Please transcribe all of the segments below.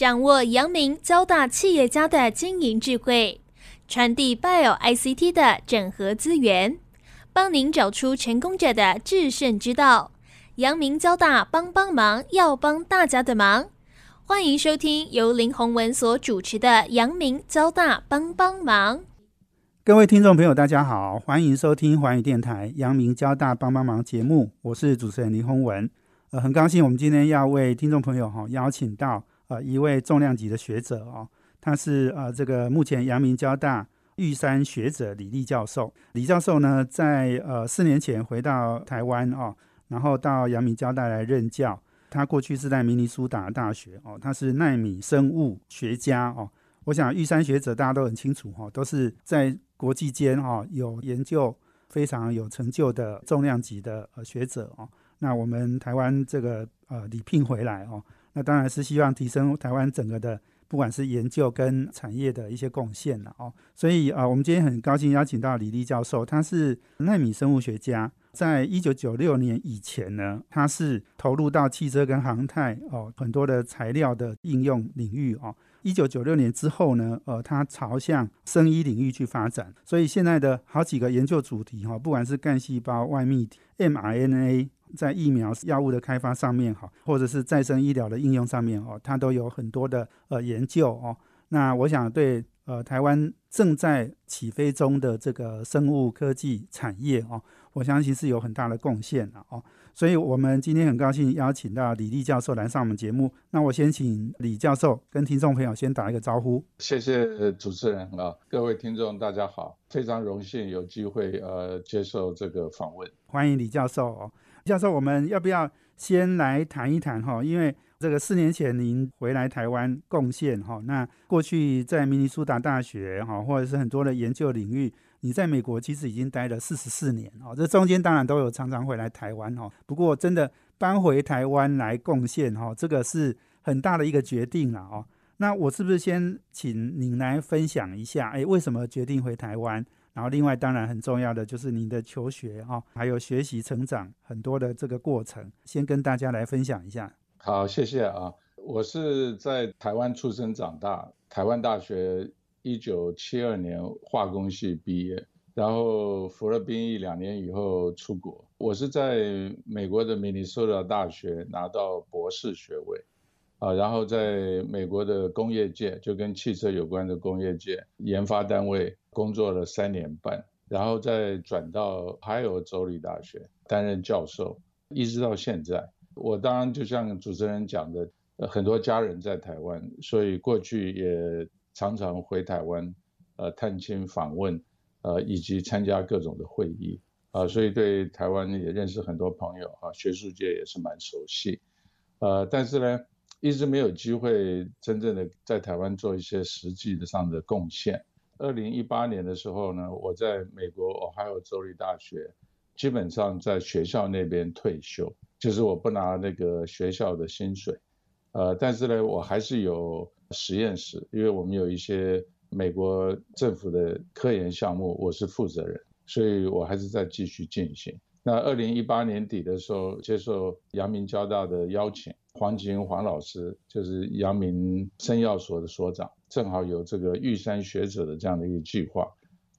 掌握阳明交大企业家的经营智慧，传递 Bio ICT 的整合资源，帮您找出成功者的制胜之道。阳明交大帮帮忙，要帮大家的忙。欢迎收听由林宏文所主持的《阳明交大帮帮忙》。各位听众朋友，大家好，欢迎收听环宇电台《阳明交大帮帮忙》节目，我是主持人林宏文。呃，很高兴我们今天要为听众朋友哈邀请到呃一位重量级的学者哦，他是呃这个目前阳明交大玉山学者李立教授。李教授呢，在呃四年前回到台湾哦，然后到阳明交大来任教。他过去是在明尼苏达大学哦，他是纳米生物学家哦。我想玉山学者大家都很清楚哈，都是在国际间哈有研究非常有成就的重量级的呃学者哦。那我们台湾这个呃礼聘回来哦，那当然是希望提升台湾整个的不管是研究跟产业的一些贡献了哦。所以啊，我们今天很高兴邀请到李立教授，他是纳米生物学家，在一九九六年以前呢，他是投入到汽车跟航太哦很多的材料的应用领域哦。一九九六年之后呢，呃，他朝向生医领域去发展，所以现在的好几个研究主题哈，不管是干细胞、外泌体、mRNA。在疫苗药物的开发上面，哈，或者是再生医疗的应用上面，哦，它都有很多的呃研究哦。那我想对呃台湾正在起飞中的这个生物科技产业哦，我相信是有很大的贡献的哦。所以我们今天很高兴邀请到李立教授来上我们节目。那我先请李教授跟听众朋友先打一个招呼。谢谢主持人啊，各位听众大家好，非常荣幸有机会呃接受这个访问。欢迎李教授哦。教授，我们要不要先来谈一谈哈？因为这个四年前您回来台湾贡献哈，那过去在明尼苏达大学哈，或者是很多的研究领域，你在美国其实已经待了四十四年哦。这中间当然都有常常回来台湾哈，不过真的搬回台湾来贡献哈，这个是很大的一个决定了哦。那我是不是先请您来分享一下？哎，为什么决定回台湾？然后，另外当然很重要的就是你的求学哈，还有学习成长很多的这个过程，先跟大家来分享一下。好，谢谢啊。我是在台湾出生长大，台湾大学一九七二年化工系毕业，然后服了兵役两年以后出国。我是在美国的明尼苏达大学拿到博士学位。啊，然后在美国的工业界，就跟汽车有关的工业界研发单位工作了三年半，然后再转到还有州立大学担任教授，一直到现在。我当然就像主持人讲的，很多家人在台湾，所以过去也常常回台湾，呃，探亲访问，呃，以及参加各种的会议，啊，所以对台湾也认识很多朋友啊，学术界也是蛮熟悉，呃，但是呢。一直没有机会真正的在台湾做一些实际的上的贡献。二零一八年的时候呢，我在美国俄亥俄州立大学，基本上在学校那边退休，就是我不拿那个学校的薪水，呃，但是呢，我还是有实验室，因为我们有一些美国政府的科研项目，我是负责人，所以我还是在继续进行。那二零一八年底的时候，接受阳明交大的邀请。黄金黄老师就是阳明生药所的所长，正好有这个玉山学者的这样的一个计划，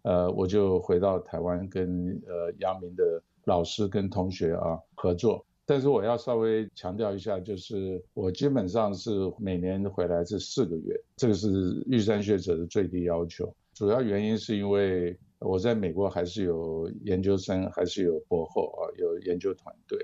呃，我就回到台湾跟呃阳明的老师跟同学啊合作。但是我要稍微强调一下，就是我基本上是每年回来是四个月，这个是玉山学者的最低要求。主要原因是因为我在美国还是有研究生，还是有博后啊，有研究团队。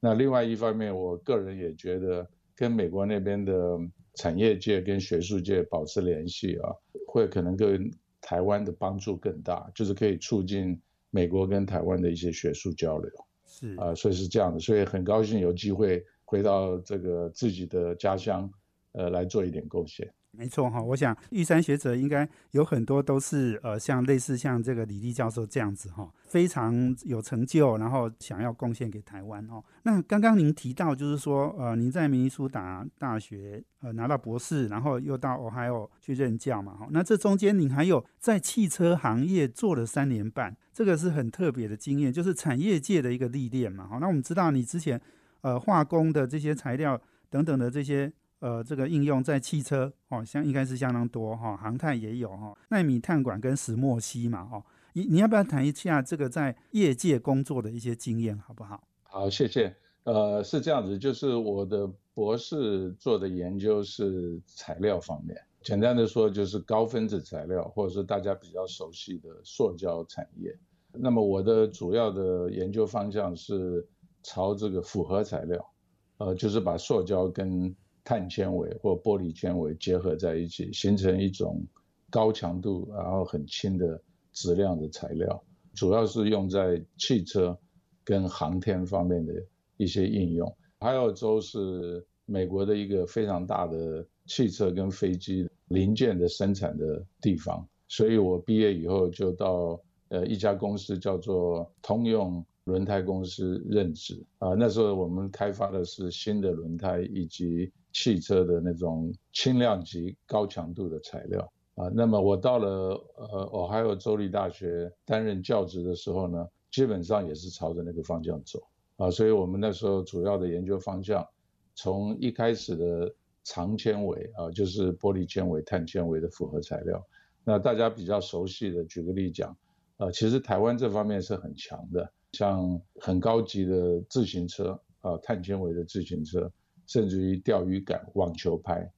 那另外一方面，我个人也觉得跟美国那边的产业界跟学术界保持联系啊，会可能跟台湾的帮助更大，就是可以促进美国跟台湾的一些学术交流。是啊，所以是这样的，所以很高兴有机会回到这个自己的家乡，呃，来做一点贡献。没错哈，我想玉山学者应该有很多都是呃，像类似像这个李立教授这样子哈，非常有成就，然后想要贡献给台湾哦。那刚刚您提到就是说，呃，您在明尼苏达大学呃拿到博士，然后又到俄亥俄去任教嘛哈。那这中间您还有在汽车行业做了三年半，这个是很特别的经验，就是产业界的一个历练嘛哈。那我们知道你之前呃化工的这些材料等等的这些。呃，这个应用在汽车哦，像应该是相当多哈，航太也有哈，纳米碳管跟石墨烯嘛哦，你你要不要谈一下这个在业界工作的一些经验好不好？好，谢谢。呃，是这样子，就是我的博士做的研究是材料方面，简单的说就是高分子材料，或者是大家比较熟悉的塑胶产业。那么我的主要的研究方向是朝这个复合材料，呃，就是把塑胶跟碳纤维或玻璃纤维结合在一起，形成一种高强度然后很轻的质量的材料，主要是用在汽车跟航天方面的一些应用。还有州是美国的一个非常大的汽车跟飞机零件的生产的地方，所以我毕业以后就到呃一家公司叫做通用。轮胎公司任职啊，那时候我们开发的是新的轮胎以及汽车的那种轻量级、高强度的材料啊。那么我到了呃，俄亥俄州立大学担任教职的时候呢，基本上也是朝着那个方向走啊。所以我们那时候主要的研究方向，从一开始的长纤维啊，就是玻璃纤维、碳纤维的复合材料。那大家比较熟悉的，举个例讲，呃，其实台湾这方面是很强的。像很高级的自行车啊，碳纤维的自行车，甚至于钓鱼杆、网球拍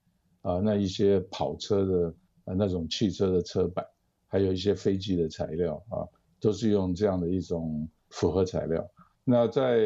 啊，那一些跑车的啊那种汽车的车板，还有一些飞机的材料啊，都是用这样的一种复合材料。那在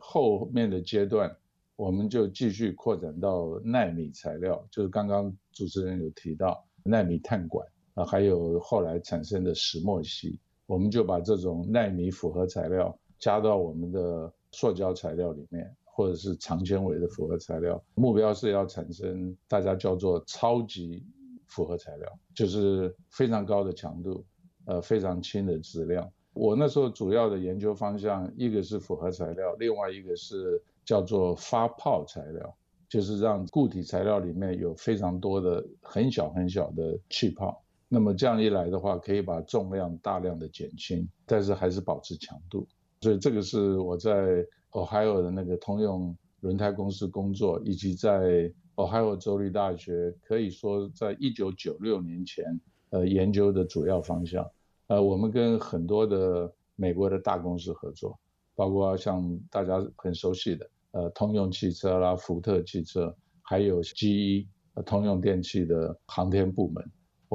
后面的阶段，我们就继续扩展到纳米材料，就是刚刚主持人有提到纳米碳管啊，还有后来产生的石墨烯。我们就把这种纳米复合材料加到我们的塑胶材料里面，或者是长纤维的复合材料，目标是要产生大家叫做超级复合材料，就是非常高的强度，呃，非常轻的质量。我那时候主要的研究方向，一个是复合材料，另外一个是叫做发泡材料，就是让固体材料里面有非常多的很小很小的气泡。那么这样一来的话，可以把重量大量的减轻，但是还是保持强度。所以这个是我在 Ohio 的那个通用轮胎公司工作，以及在 Ohio 州立大学，可以说在一九九六年前，呃，研究的主要方向。呃，我们跟很多的美国的大公司合作，包括像大家很熟悉的，呃，通用汽车啦、福特汽车，还有 GE、通用电气的航天部门。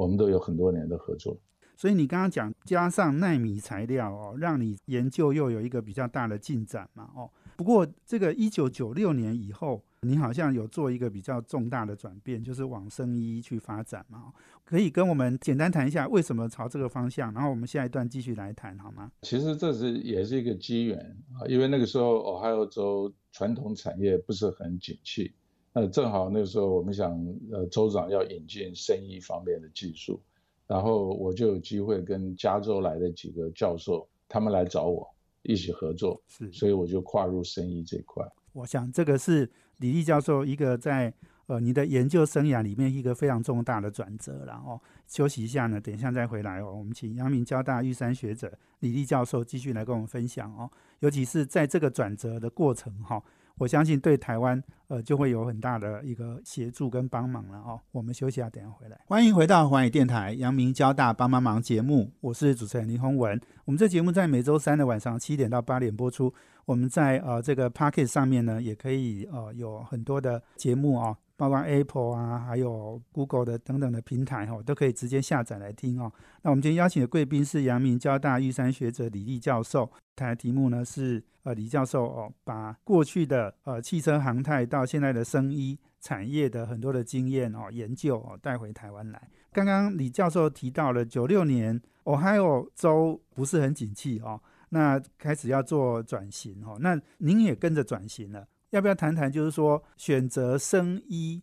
我们都有很多年的合作，所以你刚刚讲加上纳米材料哦，让你研究又有一个比较大的进展嘛哦。不过这个一九九六年以后，你好像有做一个比较重大的转变，就是往生医去发展嘛。可以跟我们简单谈一下为什么朝这个方向？然后我们下一段继续来谈好吗？其实这是也是一个机缘啊，因为那个时候俄亥俄州传统产业不是很景气。那正好那个时候，我们想，呃，州长要引进生医方面的技术，然后我就有机会跟加州来的几个教授，他们来找我一起合作，是，所以我就跨入生意这块。我想这个是李立教授一个在呃你的研究生涯里面一个非常重大的转折然后休息一下呢，等一下再回来哦。我们请阳明交大玉山学者李立教授继续来跟我们分享哦，尤其是在这个转折的过程哈。我相信对台湾，呃，就会有很大的一个协助跟帮忙了哦。我们休息下，等下回来。欢迎回到华语电台阳明交大帮帮忙节目，我是主持人林宏文。我们这节目在每周三的晚上七点到八点播出。我们在呃这个 p a c k e t 上面呢，也可以呃有很多的节目啊。包括 Apple 啊，还有 Google 的等等的平台哈，都可以直接下载来听哦。那我们今天邀请的贵宾是阳明交大玉山学者李立教授，他的题目呢是呃李教授哦，把过去的呃汽车航太到现在的生医产业的很多的经验哦研究哦带回台湾来。刚刚李教授提到了九六年 Ohio 州不是很景气哦，那开始要做转型哦，那您也跟着转型了。要不要谈谈，就是说选择生医、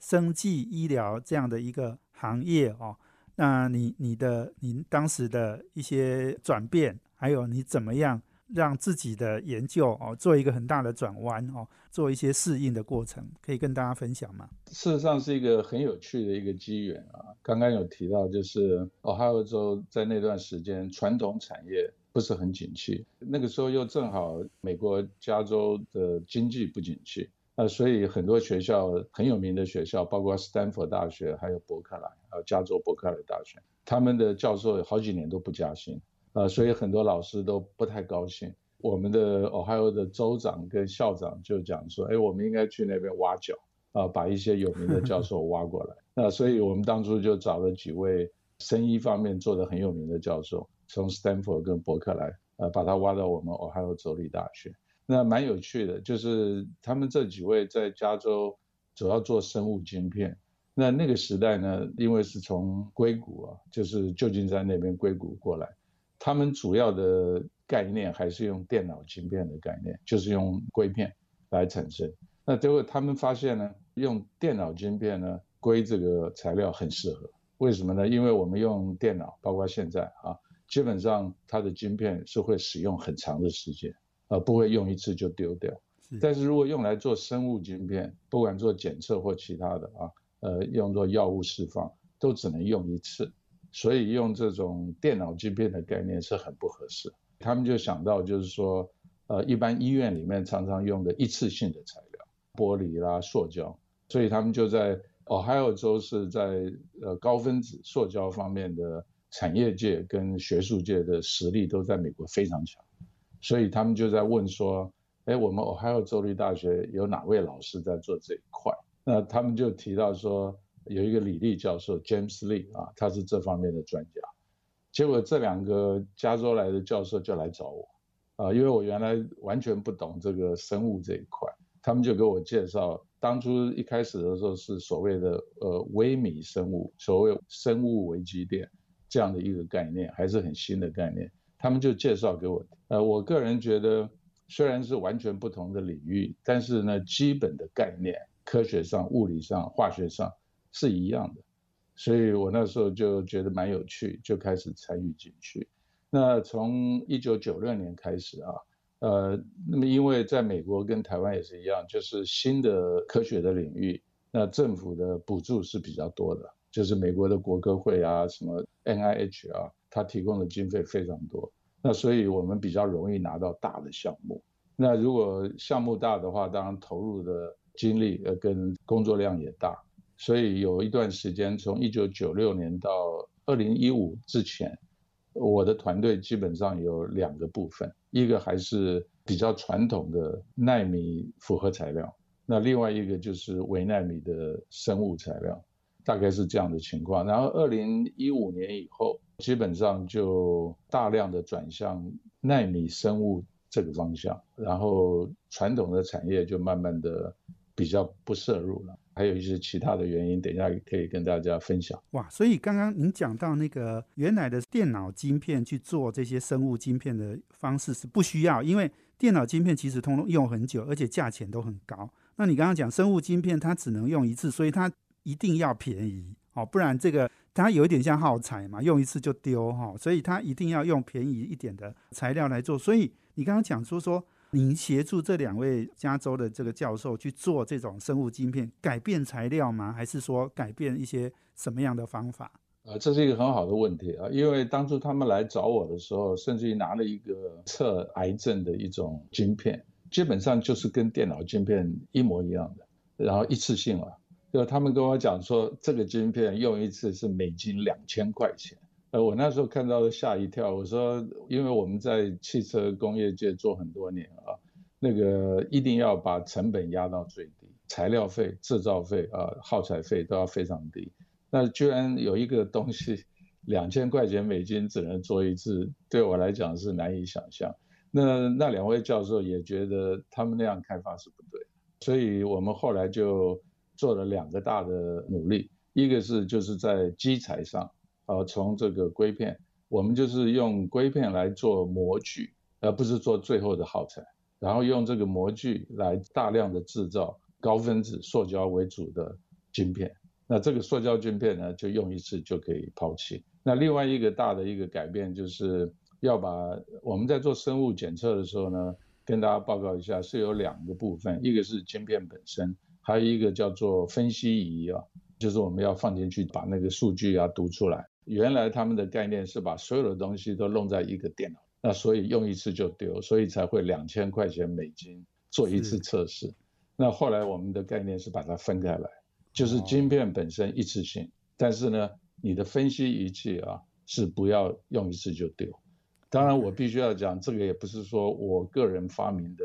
生技医疗这样的一个行业哦？那你、你的、您当时的一些转变，还有你怎么样让自己的研究哦做一个很大的转弯哦，做一些适应的过程，可以跟大家分享吗？事实上是一个很有趣的一个机缘啊！刚刚有提到，就是俄亥俄州在那段时间传统产业。不是很景气，那个时候又正好美国加州的经济不景气，呃，所以很多学校很有名的学校，包括斯坦福大学，还有伯克莱，呃，加州伯克莱大学，他们的教授好几年都不加薪，呃，所以很多老师都不太高兴。我们的 Ohio 的州长跟校长就讲说，哎，我们应该去那边挖角，啊，把一些有名的教授挖过来。那所以我们当初就找了几位生医方面做的很有名的教授，从 Stanford 跟伯克莱，呃，把他挖到我们 Ohio 州立大学。那蛮有趣的，就是他们这几位在加州主要做生物晶片。那那个时代呢，因为是从硅谷啊，就是旧金山那边硅谷过来，他们主要的概念还是用电脑晶片的概念，就是用硅片来产生。那结果他们发现呢，用电脑晶片呢，硅这个材料很适合。为什么呢？因为我们用电脑，包括现在啊，基本上它的晶片是会使用很长的时间。呃，不会用一次就丢掉，但是如果用来做生物晶片，不管做检测或其他的啊，呃，用作药物释放，都只能用一次，所以用这种电脑晶片的概念是很不合适。他们就想到就是说，呃，一般医院里面常常用的一次性的材料，玻璃啦、塑胶，所以他们就在 Ohio 州是在呃高分子塑胶方面的产业界跟学术界的实力都在美国非常强。所以他们就在问说，哎，我们 Ohio 州立大学有哪位老师在做这一块？那他们就提到说，有一个李立教授 James Lee 啊，他是这方面的专家。结果这两个加州来的教授就来找我，啊，因为我原来完全不懂这个生物这一块，他们就给我介绍，当初一开始的时候是所谓的呃微米生物，所谓生物微机电这样的一个概念，还是很新的概念。他们就介绍给我，呃，我个人觉得虽然是完全不同的领域，但是呢，基本的概念，科学上、物理上、化学上是一样的，所以我那时候就觉得蛮有趣，就开始参与进去。那从一九九六年开始啊，呃，那么因为在美国跟台湾也是一样，就是新的科学的领域，那政府的补助是比较多的，就是美国的国歌会啊，什么 NIH 啊。它提供的经费非常多，那所以我们比较容易拿到大的项目。那如果项目大的话，当然投入的精力呃跟工作量也大。所以有一段时间，从一九九六年到二零一五之前，我的团队基本上有两个部分，一个还是比较传统的纳米复合材料，那另外一个就是微纳米的生物材料，大概是这样的情况。然后二零一五年以后。基本上就大量的转向纳米生物这个方向，然后传统的产业就慢慢的比较不摄入了，还有一些其他的原因，等一下可以跟大家分享。哇，所以刚刚您讲到那个原来的电脑晶片去做这些生物晶片的方式是不需要，因为电脑晶片其实通通用很久，而且价钱都很高。那你刚刚讲生物晶片，它只能用一次，所以它一定要便宜哦，不然这个。它有一点像耗材嘛，用一次就丢哈，所以它一定要用便宜一点的材料来做。所以你刚刚讲说说，您协助这两位加州的这个教授去做这种生物晶片，改变材料吗？还是说改变一些什么样的方法？呃，这是一个很好的问题啊，因为当初他们来找我的时候，甚至于拿了一个测癌症的一种晶片，基本上就是跟电脑晶片一模一样的，然后一次性啊。就他们跟我讲说，这个晶片用一次是美金两千块钱。呃，我那时候看到吓一跳。我说，因为我们在汽车工业界做很多年啊，那个一定要把成本压到最低，材料费、制造费啊、耗材费都要非常低。那居然有一个东西两千块钱美金只能做一次，对我来讲是难以想象。那那两位教授也觉得他们那样开发是不对，所以我们后来就。做了两个大的努力，一个是就是在基材上，呃，从这个硅片，我们就是用硅片来做模具，而不是做最后的耗材，然后用这个模具来大量的制造高分子塑胶为主的晶片。那这个塑胶晶片呢，就用一次就可以抛弃。那另外一个大的一个改变，就是要把我们在做生物检测的时候呢，跟大家报告一下，是有两个部分，一个是晶片本身。还有一个叫做分析仪啊，就是我们要放进去把那个数据啊读出来。原来他们的概念是把所有的东西都弄在一个电脑，那所以用一次就丢，所以才会两千块钱美金做一次测试。那后来我们的概念是把它分开来，就是晶片本身一次性，但是呢，你的分析仪器啊是不要用一次就丢。当然，我必须要讲，这个也不是说我个人发明的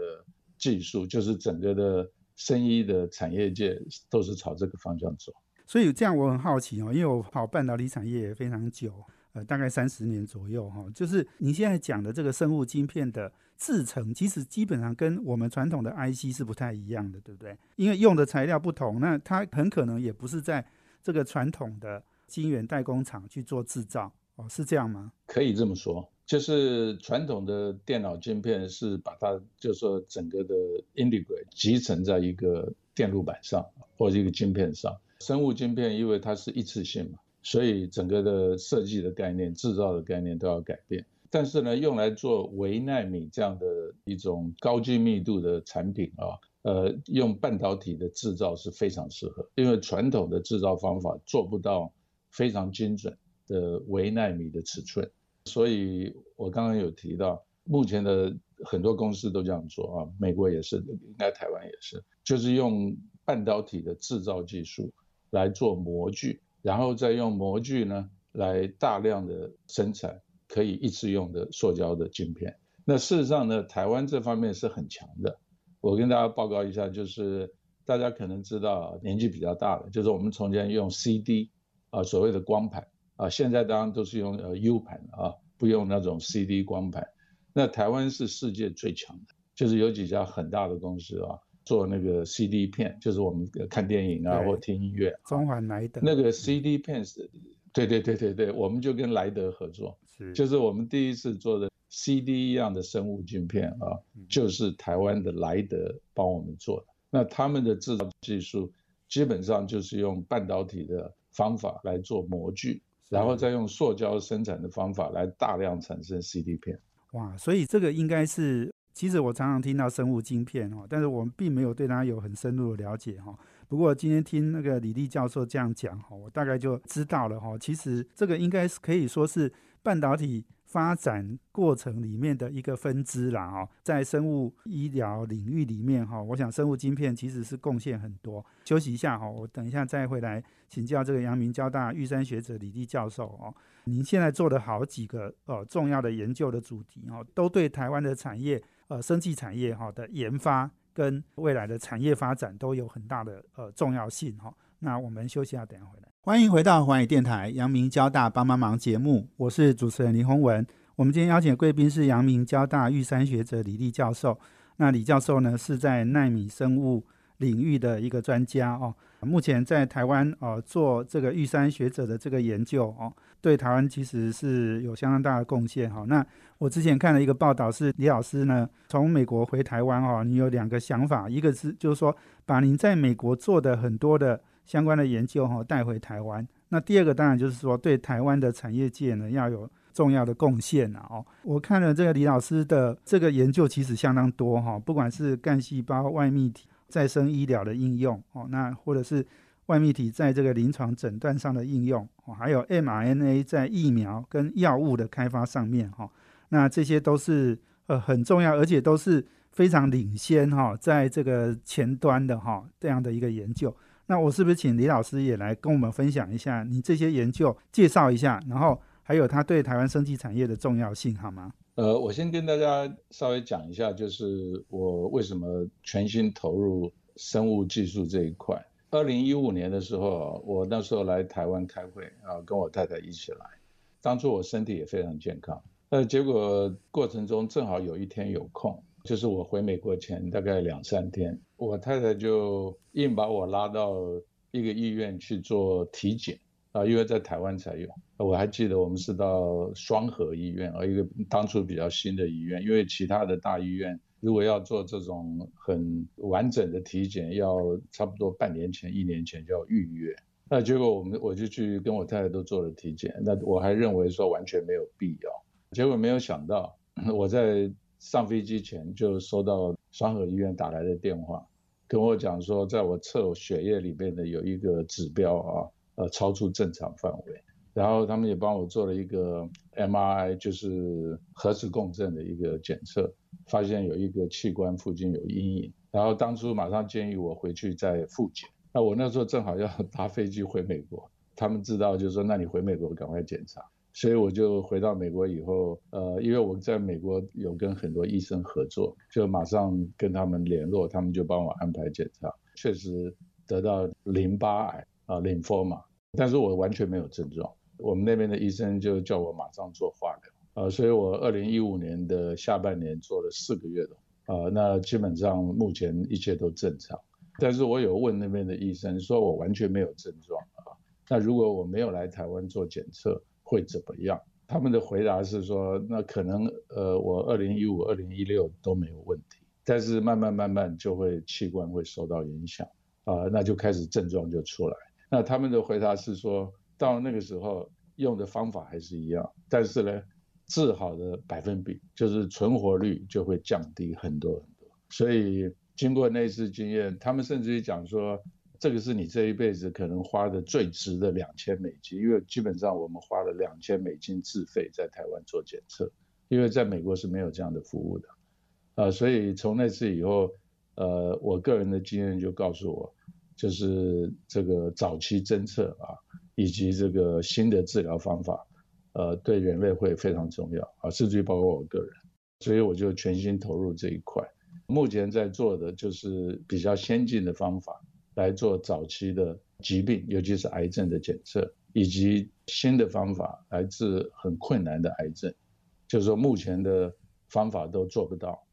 技术，就是整个的生医的产业界都是朝这个方向走。所以这样我很好奇哦，因为我跑半导体产业也非常久，呃，大概三十年左右哈。就是你现在讲的这个生物晶片的制成，其实基本上跟我们传统的 IC 是不太一样的，对不对？因为用的材料不同，那它很可能也不是在这个传统的晶圆代工厂去做制造哦，是这样吗？可以这么说，就是传统的电脑晶片是把它就是说整个的 integrate 集成在一个电路板上或者一个晶片上。生物晶片因为它是一次性嘛，所以整个的设计的概念、制造的概念都要改变。但是呢，用来做微纳米这样的一种高精密度的产品啊，呃，用半导体的制造是非常适合，因为传统的制造方法做不到非常精准的微纳米的尺寸。所以我刚刚有提到，目前的很多公司都这样做啊，美国也是，应该台湾也是，就是用半导体的制造技术。来做模具，然后再用模具呢来大量的生产可以一次用的塑胶的晶片。那事实上呢，台湾这方面是很强的。我跟大家报告一下，就是大家可能知道年纪比较大的，就是我们从前用 CD 啊，所谓的光盘啊，现在当然都是用呃 U 盘啊，不用那种 CD 光盘。那台湾是世界最强的，就是有几家很大的公司啊。做那个 CD 片，就是我们看电影啊或听音乐。中环莱德那个 CD 片是，对对对对对，我们就跟莱德合作，是，就是我们第一次做的 CD 一样的生物镜片啊，就是台湾的莱德帮我们做的。那他们的制造技术基本上就是用半导体的方法来做模具，然后再用塑胶生产的方法来大量产生 CD 片。哇，所以这个应该是。其实我常常听到生物晶片哦，但是我们并没有对它有很深入的了解哈。不过今天听那个李立教授这样讲哈，我大概就知道了哈。其实这个应该是可以说是半导体发展过程里面的一个分支啦哈。在生物医疗领域里面哈，我想生物晶片其实是贡献很多。休息一下哈，我等一下再回来请教这个阳明交大玉山学者李立教授哦。您现在做的好几个呃重要的研究的主题哦，都对台湾的产业。呃，生技产业哈的研发跟未来的产业发展都有很大的呃重要性哈。那我们休息下，等下回来。欢迎回到华语电台阳明交大帮帮忙节目，我是主持人林宏文。我们今天邀请的贵宾是阳明交大玉山学者李立教授。那李教授呢是在纳米生物领域的一个专家哦。目前在台湾呃做这个玉山学者的这个研究哦，对台湾其实是有相当大的贡献哈。那我之前看了一个报道，是李老师呢从美国回台湾哦，你有两个想法，一个是就是说把您在美国做的很多的相关的研究哈带回台湾。那第二个当然就是说对台湾的产业界呢要有重要的贡献啊哦。我看了这个李老师的这个研究其实相当多哈，不管是干细胞外泌体。再生医疗的应用哦，那或者是外泌体在这个临床诊断上的应用哦，还有 mRNA 在疫苗跟药物的开发上面哈，那这些都是呃很重要，而且都是非常领先哈，在这个前端的哈这样的一个研究。那我是不是请李老师也来跟我们分享一下你这些研究，介绍一下，然后还有它对台湾生技产业的重要性好吗？呃，我先跟大家稍微讲一下，就是我为什么全心投入生物技术这一块。二零一五年的时候，我那时候来台湾开会啊，跟我太太一起来。当初我身体也非常健康，呃，结果过程中正好有一天有空，就是我回美国前大概两三天，我太太就硬把我拉到一个医院去做体检。啊，因为在台湾才有，我还记得我们是到双河医院，啊，一个当初比较新的医院，因为其他的大医院如果要做这种很完整的体检，要差不多半年前、一年前就要预约。那结果我们我就去跟我太太都做了体检，那我还认为说完全没有必要，结果没有想到，我在上飞机前就收到双河医院打来的电话，跟我讲说，在我测血液里面的有一个指标啊。呃，超出正常范围，然后他们也帮我做了一个 MRI，就是核磁共振的一个检测，发现有一个器官附近有阴影，然后当初马上建议我回去再复检。那我那时候正好要 搭飞机回美国，他们知道就说，那你回美国赶快检查。所以我就回到美国以后，呃，因为我在美国有跟很多医生合作，就马上跟他们联络，他们就帮我安排检查，确实得到淋巴癌啊，lymphoma，但是我完全没有症状。我们那边的医生就叫我马上做化疗，呃，所以我二零一五年的下半年做了四个月的，呃，那基本上目前一切都正常。但是我有问那边的医生，说我完全没有症状啊，那如果我没有来台湾做检测会怎么样？他们的回答是说，那可能呃，我二零一五、二零一六都没有问题，但是慢慢慢慢就会器官会受到影响啊，那就开始症状就出来。那他们的回答是说，到那个时候用的方法还是一样，但是呢，治好的百分比就是存活率就会降低很多很多，所以。经过那次经验，他们甚至于讲说，这个是你这一辈子可能花的最值的两千美金，因为基本上我们花了两千美金自费在台湾做检测，因为在美国是没有这样的服务的，啊，所以从那次以后，呃，我个人的经验就告诉我，就是这个早期侦测啊，以及这个新的治疗方法，呃，对人类会非常重要啊，甚至于包括我个人，所以我就全心投入这一块。目前在做的就是比较先进的方法来做早期的疾病，尤其是癌症的检测，以及新的方法来治很困难的癌症，就是说目前的方法都做不到，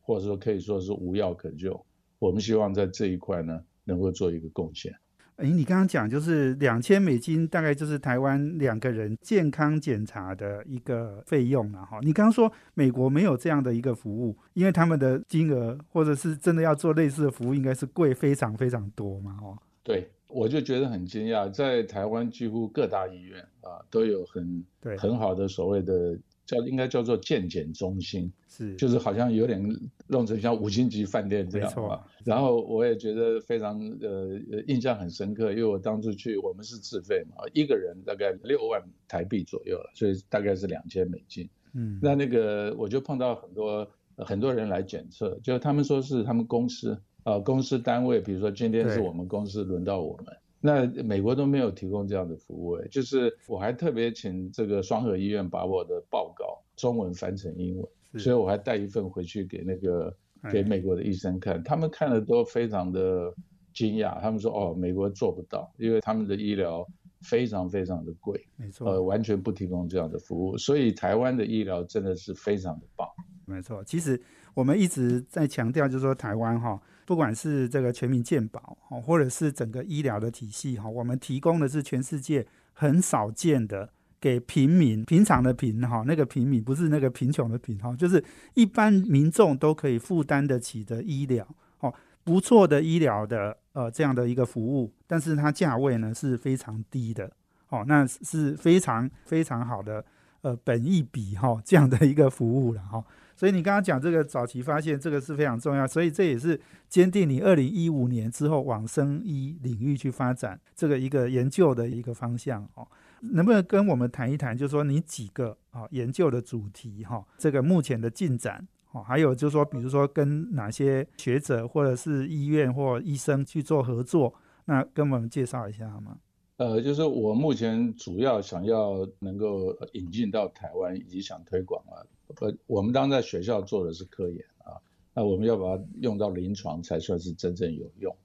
或者说可以说是无药可救。我们希望在这一块呢，能够做一个贡献。哎，你刚刚讲就是两千美金，大概就是台湾两个人健康检查的一个费用了哈。你刚刚说美国没有这样的一个服务，因为他们的金额或者是真的要做类似的服务，应该是贵非常非常多嘛哦。对，我就觉得很惊讶，在台湾几乎各大医院啊都有很很好的所谓的。叫应该叫做健检中心，是就是好像有点弄成像五星级饭店这样啊。然后我也觉得非常呃印象很深刻，因为我当初去我们是自费嘛，一个人大概六万台币左右了，所以大概是两千美金。嗯，那那个我就碰到很多很多人来检测，就他们说是他们公司啊公司单位，比如说今天是我们公司轮到我们。那美国都没有提供这样的服务，哎，就是我还特别请这个双河医院把我的报告中文翻成英文，所以我还带一份回去给那个给美国的医生看，他们看了都非常的惊讶，他们说哦，美国做不到，因为他们的医疗非常非常的贵，没错，呃，完全不提供这样的服务，所以台湾的医疗真的是非常的棒，没错，其实我们一直在强调，就是说台湾哈。不管是这个全民健保哈，或者是整个医疗的体系哈，我们提供的是全世界很少见的给平民、平常的平哈，那个平民不是那个贫穷的贫哈，就是一般民众都可以负担得起的医疗哦，不错的医疗的呃这样的一个服务，但是它价位呢是非常低的哦，那是非常非常好的呃本一比哈这样的一个服务了哈。所以你刚刚讲这个早期发现，这个是非常重要，所以这也是坚定你二零一五年之后往生医领域去发展这个一个研究的一个方向哦。能不能跟我们谈一谈，就是说你几个啊研究的主题哈，这个目前的进展哦，还有就是说，比如说跟哪些学者或者是医院或医生去做合作，那跟我们介绍一下好吗？呃，就是我目前主要想要能够引进到台湾，以及想推广啊。呃，我们当在学校做的是科研啊，那我们要把它用到临床才算是真正有用。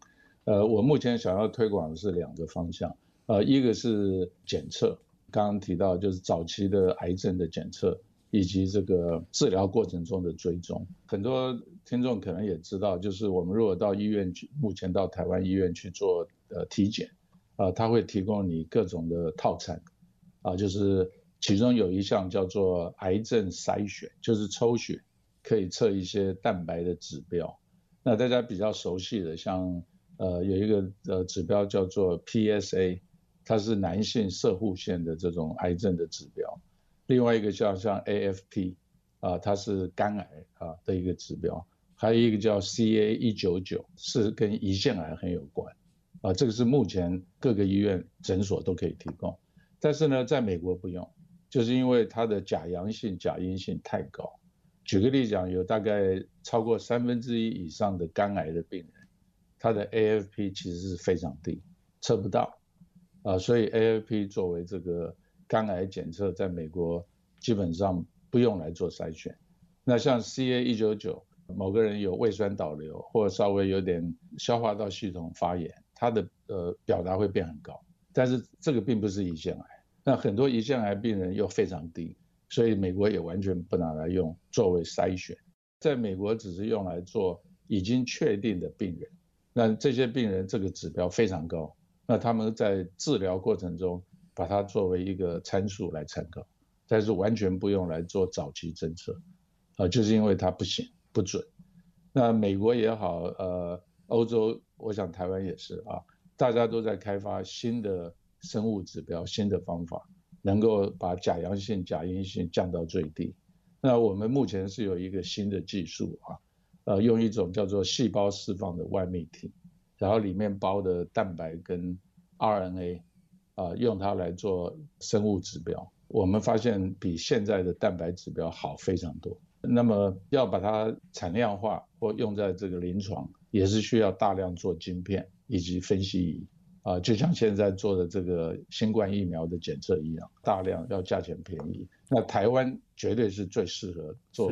呃，我目前想要推广的是两个方向，呃，一个是检测，刚刚提到就是早期的癌症的检测，以及这个治疗过程中的追踪。很多听众可能也知道，就是我们如果到医院去，目前到台湾医院去做呃体检，啊，他会提供你各种的套餐，啊，就是。其中有一项叫做癌症筛选，就是抽血可以测一些蛋白的指标。那大家比较熟悉的，像呃有一个呃指标叫做 PSA，它是男性射护腺的这种癌症的指标。另外一个叫像 AFP，啊它是肝癌啊的一个指标。还有一个叫 CA 一九九，是跟胰腺癌很有关。啊这个是目前各个医院诊所都可以提供，但是呢在美国不用。就是因为它的假阳性、假阴性太高，举个例讲，有大概超过三分之一以上的肝癌的病人，他的 AFP 其实是非常低，测不到啊，所以 AFP 作为这个肝癌检测，在美国基本上不用来做筛选。那像 CA 一九九，某个人有胃酸倒流或稍微有点消化道系统发炎，他的呃表达会变很高，但是这个并不是胰腺癌。那很多胰腺癌病人又非常低，所以美国也完全不拿来用作为筛选，在美国只是用来做已经确定的病人。那这些病人这个指标非常高，那他们在治疗过程中把它作为一个参数来参考，但是完全不用来做早期侦测，啊，就是因为它不行不准。那美国也好，呃，欧洲，我想台湾也是啊，大家都在开发新的。生物指标新的方法，能够把假阳性、假阴性降到最低。那我们目前是有一个新的技术啊，呃，用一种叫做细胞释放的外泌体，然后里面包的蛋白跟 RNA，啊，用它来做生物指标。我们发现比现在的蛋白指标好非常多。那么要把它产量化或用在这个临床，也是需要大量做晶片以及分析仪。啊，就像现在做的这个新冠疫苗的检测一样，大量要价钱便宜。那台湾绝对是最适合做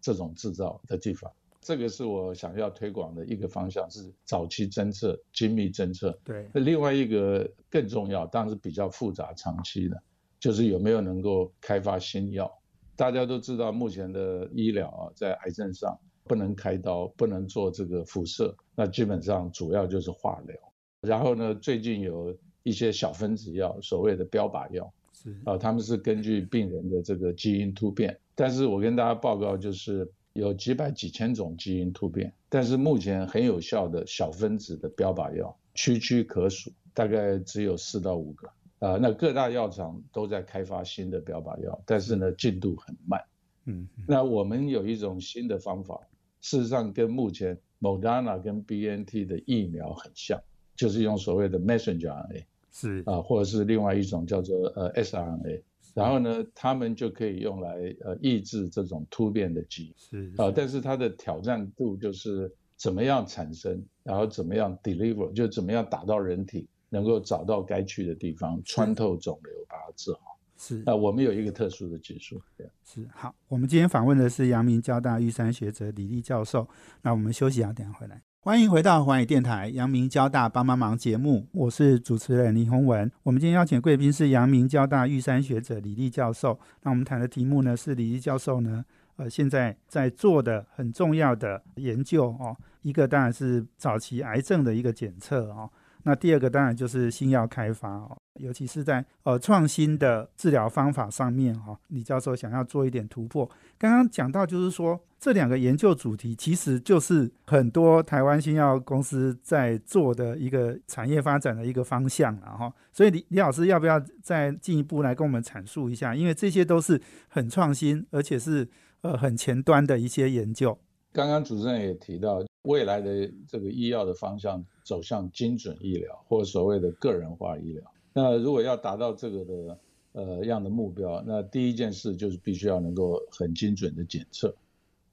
这种制造的地方。这个是我想要推广的一个方向，是早期侦测、精密侦测。对。那另外一个更重要，当然是比较复杂、长期的，就是有没有能够开发新药。大家都知道，目前的医疗啊，在癌症上不能开刀，不能做这个辐射，那基本上主要就是化疗。然后呢，最近有一些小分子药，所谓的标靶药，是啊，他们是根据病人的这个基因突变。但是我跟大家报告，就是有几百几千种基因突变，但是目前很有效的小分子的标靶药，屈屈可数，大概只有四到五个。啊，那各大药厂都在开发新的标靶药，但是呢，进度很慢。嗯，那我们有一种新的方法，事实上跟目前 Moderna 跟 BNT 的疫苗很像。就是用所谓的 messenger RNA，是啊，或者是另外一种叫做呃 sRNA，然后呢，他们就可以用来呃抑制这种突变的基因，是啊，但是它的挑战度就是怎么样产生，然后怎么样 deliver，就怎么样打到人体，能够找到该去的地方，穿透肿瘤，把它治好。是啊，我们有一个特殊的技术。是好，我们今天访问的是阳明交大玉山学者李立教授。那我们休息一下，等下回来。欢迎回到环宇电台阳明交大帮帮忙节目，我是主持人林宏文。我们今天邀请贵宾是阳明交大玉山学者李立教授。那我们谈的题目呢是李立教授呢，呃，现在在做的很重要的研究哦。一个当然是早期癌症的一个检测哦。那第二个当然就是新药开发哦，尤其是在呃创新的治疗方法上面哈，李教授想要做一点突破。刚刚讲到就是说这两个研究主题其实就是很多台湾新药公司在做的一个产业发展的一个方向了哈。所以李李老师要不要再进一步来跟我们阐述一下？因为这些都是很创新，而且是呃很前端的一些研究。刚刚主持人也提到。未来的这个医药的方向走向精准医疗，或所谓的个人化医疗。那如果要达到这个的呃样的目标，那第一件事就是必须要能够很精准的检测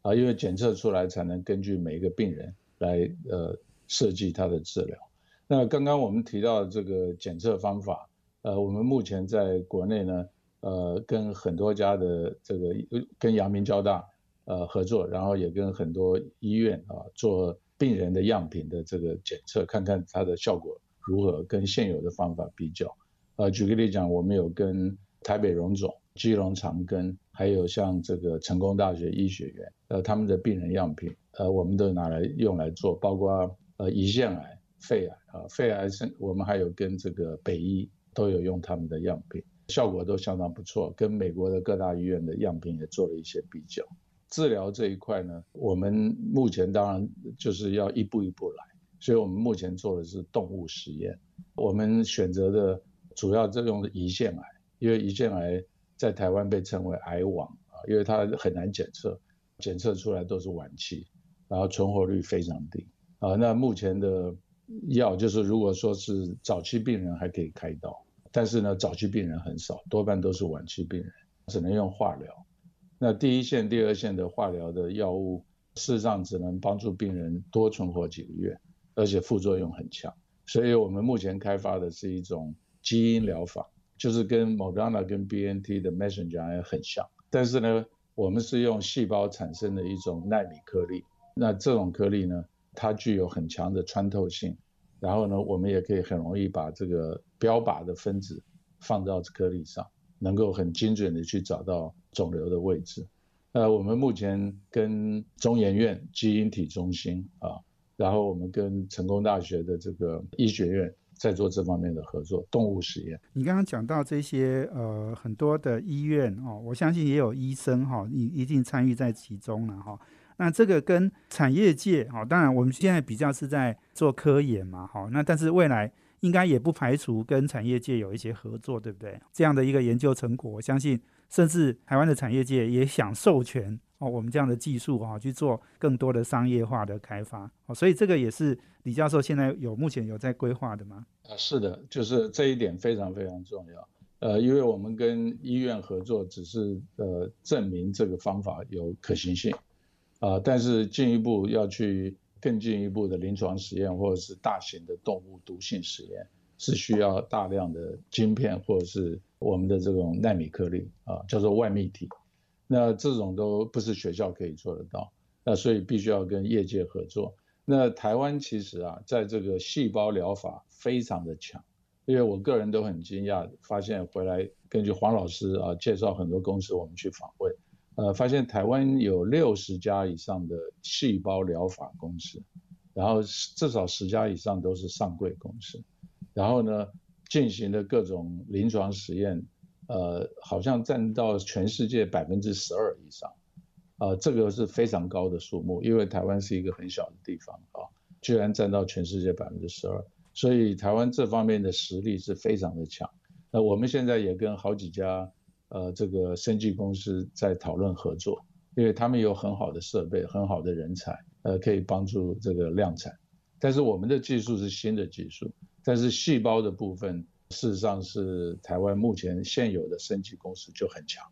啊，因为检测出来才能根据每一个病人来呃设计他的治疗。那刚刚我们提到这个检测方法，呃，我们目前在国内呢，呃，跟很多家的这个跟阳明交大。呃，合作，然后也跟很多医院啊做病人的样品的这个检测，看看它的效果如何，跟现有的方法比较。呃，举个例讲，我们有跟台北荣总、基隆长庚，还有像这个成功大学医学院，呃，他们的病人样品，呃，我们都拿来用来做，包括呃胰腺癌、肺癌啊，肺癌是，我们还有跟这个北医都有用他们的样品，效果都相当不错，跟美国的各大医院的样品也做了一些比较。治疗这一块呢，我们目前当然就是要一步一步来，所以我们目前做的是动物实验。我们选择的主要这种胰腺癌，因为胰腺癌在台湾被称为癌王啊，因为它很难检测，检测出来都是晚期，然后存活率非常低啊。那目前的药就是如果说是早期病人还可以开刀，但是呢早期病人很少，多半都是晚期病人，只能用化疗。那第一线、第二线的化疗的药物，事实上只能帮助病人多存活几个月，而且副作用很强。所以我们目前开发的是一种基因疗法，就是跟 Moderna 跟 BNT 的 messenger 很像，但是呢，我们是用细胞产生的一种纳米颗粒。那这种颗粒呢，它具有很强的穿透性，然后呢，我们也可以很容易把这个标靶的分子放到颗粒上。能够很精准的去找到肿瘤的位置。呃，我们目前跟中研院基因体中心啊，然后我们跟成功大学的这个医学院在做这方面的合作，动物实验。你刚刚讲到这些呃很多的医院哦，我相信也有医生哈，你一定参与在其中了哈。那这个跟产业界哈，当然我们现在比较是在做科研嘛，哈，那但是未来。应该也不排除跟产业界有一些合作，对不对？这样的一个研究成果，我相信甚至台湾的产业界也想授权哦，我们这样的技术啊去做更多的商业化的开发哦，所以这个也是李教授现在有目前有在规划的吗？啊，是的，就是这一点非常非常重要。呃，因为我们跟医院合作，只是呃证明这个方法有可行性啊，但是进一步要去。更进一步的临床实验或者是大型的动物毒性实验，是需要大量的晶片或者是我们的这种纳米颗粒啊，叫做外泌体。那这种都不是学校可以做得到，那所以必须要跟业界合作。那台湾其实啊，在这个细胞疗法非常的强，因为我个人都很惊讶，发现回来根据黄老师啊介绍很多公司，我们去访问。呃，发现台湾有六十家以上的细胞疗法公司，然后至少十家以上都是上柜公司，然后呢，进行的各种临床实验，呃，好像占到全世界百分之十二以上，啊，这个是非常高的数目，因为台湾是一个很小的地方啊，居然占到全世界百分之十二，所以台湾这方面的实力是非常的强。那我们现在也跟好几家。呃，这个生技公司在讨论合作，因为他们有很好的设备、很好的人才，呃，可以帮助这个量产。但是我们的技术是新的技术，但是细胞的部分事实上是台湾目前现有的生技公司就很强。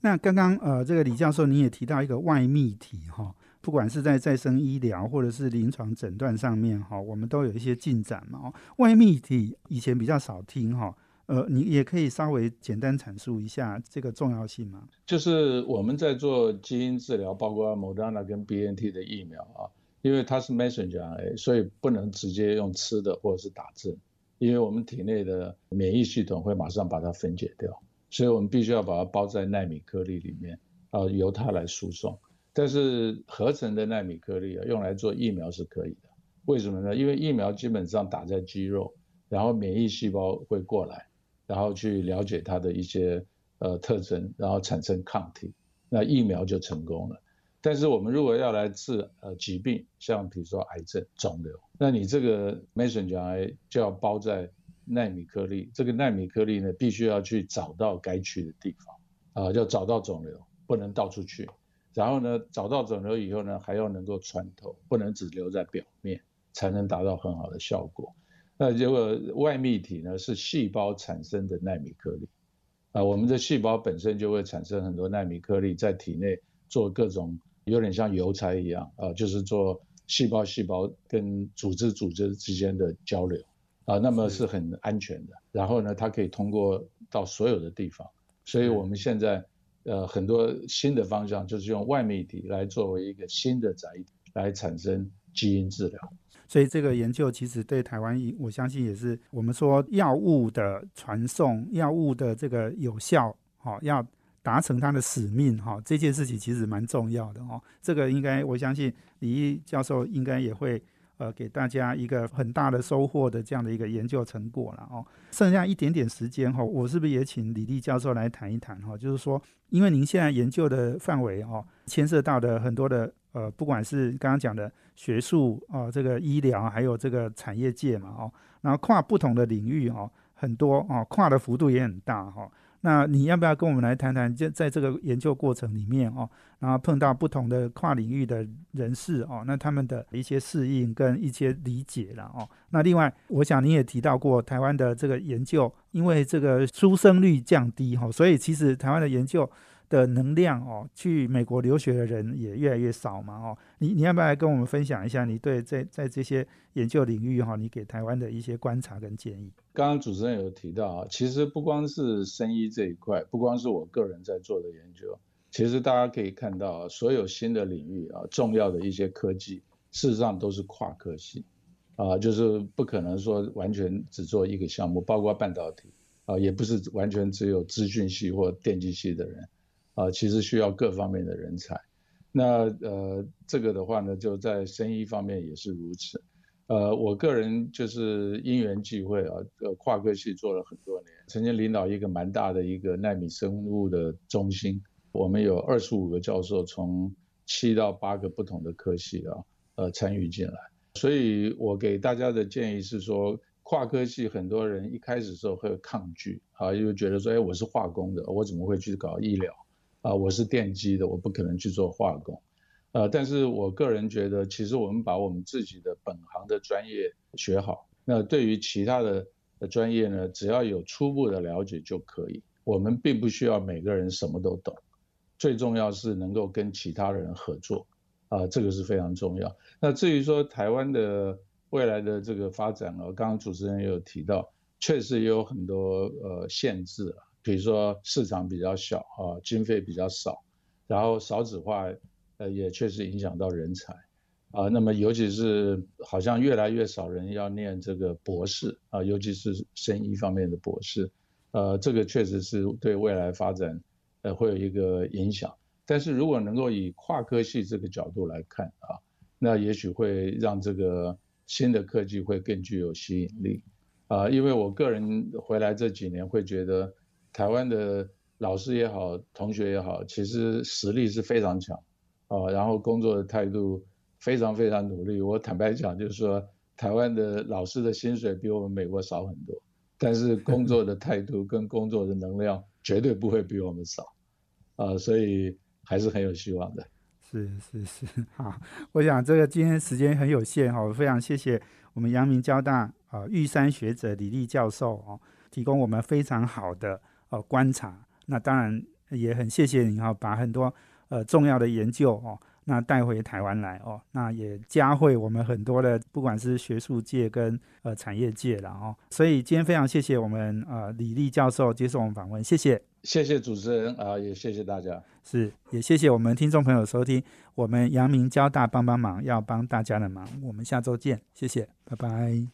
那刚刚呃，这个李教授你也提到一个外泌体哈，不管是在再生医疗或者是临床诊断上面哈，我们都有一些进展嘛。外泌体以前比较少听哈。呃，你也可以稍微简单阐述一下这个重要性吗？就是我们在做基因治疗，包括 Moderna 跟 BNT 的疫苗啊，因为它是 messenger RNA，所以不能直接用吃的或者是打针，因为我们体内的免疫系统会马上把它分解掉，所以我们必须要把它包在纳米颗粒里面啊，由它来输送。但是合成的纳米颗粒啊，用来做疫苗是可以的。为什么呢？因为疫苗基本上打在肌肉，然后免疫细胞会过来。然后去了解它的一些呃特征，然后产生抗体，那疫苗就成功了。但是我们如果要来治呃疾病，像比如说癌症、肿瘤，那你这个 messenger 就要包在纳米颗粒，这个纳米颗粒呢必须要去找到该去的地方，啊，要找到肿瘤，不能到处去。然后呢，找到肿瘤以后呢，还要能够穿透，不能只留在表面，才能达到很好的效果。那结果外泌体呢是细胞产生的纳米颗粒，啊，我们的细胞本身就会产生很多纳米颗粒，在体内做各种有点像邮差一样啊，就是做细胞细胞跟组织组织之间的交流啊，那么是很安全的。然后呢，它可以通过到所有的地方，所以我们现在呃很多新的方向就是用外泌体来作为一个新的载体来产生基因治疗。所以这个研究其实对台湾，我相信也是我们说药物的传送、药物的这个有效，哈，要达成他的使命，哈，这件事情其实蛮重要的，哦。这个应该我相信李毅教授应该也会呃给大家一个很大的收获的这样的一个研究成果了，哦。剩下一点点时间，哈，我是不是也请李立教授来谈一谈，哈，就是说，因为您现在研究的范围，哈，牵涉到的很多的。呃，不管是刚刚讲的学术啊，这个医疗，还有这个产业界嘛，哦，然后跨不同的领域哦，很多哦，跨的幅度也很大哈。那你要不要跟我们来谈谈，就在这个研究过程里面哦，然后碰到不同的跨领域的人士哦，那他们的一些适应跟一些理解了哦。那另外，我想你也提到过台湾的这个研究，因为这个出生率降低哈，所以其实台湾的研究。的能量哦，去美国留学的人也越来越少嘛哦。你你要不要来跟我们分享一下你对在在这些研究领域哈，你给台湾的一些观察跟建议？刚刚主持人有提到啊，其实不光是生医这一块，不光是我个人在做的研究，其实大家可以看到，所有新的领域啊，重要的一些科技，事实上都是跨科系啊，就是不可能说完全只做一个项目，包括半导体啊，也不是完全只有资讯系或电机系的人。啊，其实需要各方面的人才。那呃，这个的话呢，就在生医方面也是如此。呃，我个人就是因缘际会啊，呃，跨科系做了很多年，曾经领导一个蛮大的一个纳米生物的中心，我们有二十五个教授，从七到八个不同的科系啊，呃，参与进来。所以我给大家的建议是说，跨科系很多人一开始时候会抗拒啊，因为觉得说，哎，我是化工的，我怎么会去搞医疗？啊，我是电机的，我不可能去做化工，呃，但是我个人觉得，其实我们把我们自己的本行的专业学好，那对于其他的专业呢，只要有初步的了解就可以。我们并不需要每个人什么都懂，最重要是能够跟其他人合作，啊，这个是非常重要。那至于说台湾的未来的这个发展啊，刚刚主持人也有提到，确实也有很多呃限制啊。比如说市场比较小啊，经费比较少，然后少子化，呃，也确实影响到人才啊。那么尤其是好像越来越少人要念这个博士啊，尤其是生医方面的博士，呃，这个确实是对未来发展呃会有一个影响。但是如果能够以跨科系这个角度来看啊，那也许会让这个新的科技会更具有吸引力啊。因为我个人回来这几年会觉得。台湾的老师也好，同学也好，其实实力是非常强，啊，然后工作的态度非常非常努力。我坦白讲，就是说，台湾的老师的薪水比我们美国少很多，但是工作的态度跟工作的能量绝对不会比我们少，啊，所以还是很有希望的。是是是，好，我想这个今天时间很有限哈，我非常谢谢我们阳明交大啊玉山学者李丽教授哦，提供我们非常好的。哦，观察，那当然也很谢谢你哈，把很多呃重要的研究哦，那带回台湾来哦，那也加惠我们很多的不管是学术界跟呃产业界了哦，所以今天非常谢谢我们呃李丽教授接受我们访问，谢谢，谢谢主持人啊，也谢谢大家，是也谢谢我们听众朋友收听，我们阳明交大帮帮忙要帮大家的忙，我们下周见，谢谢，拜拜。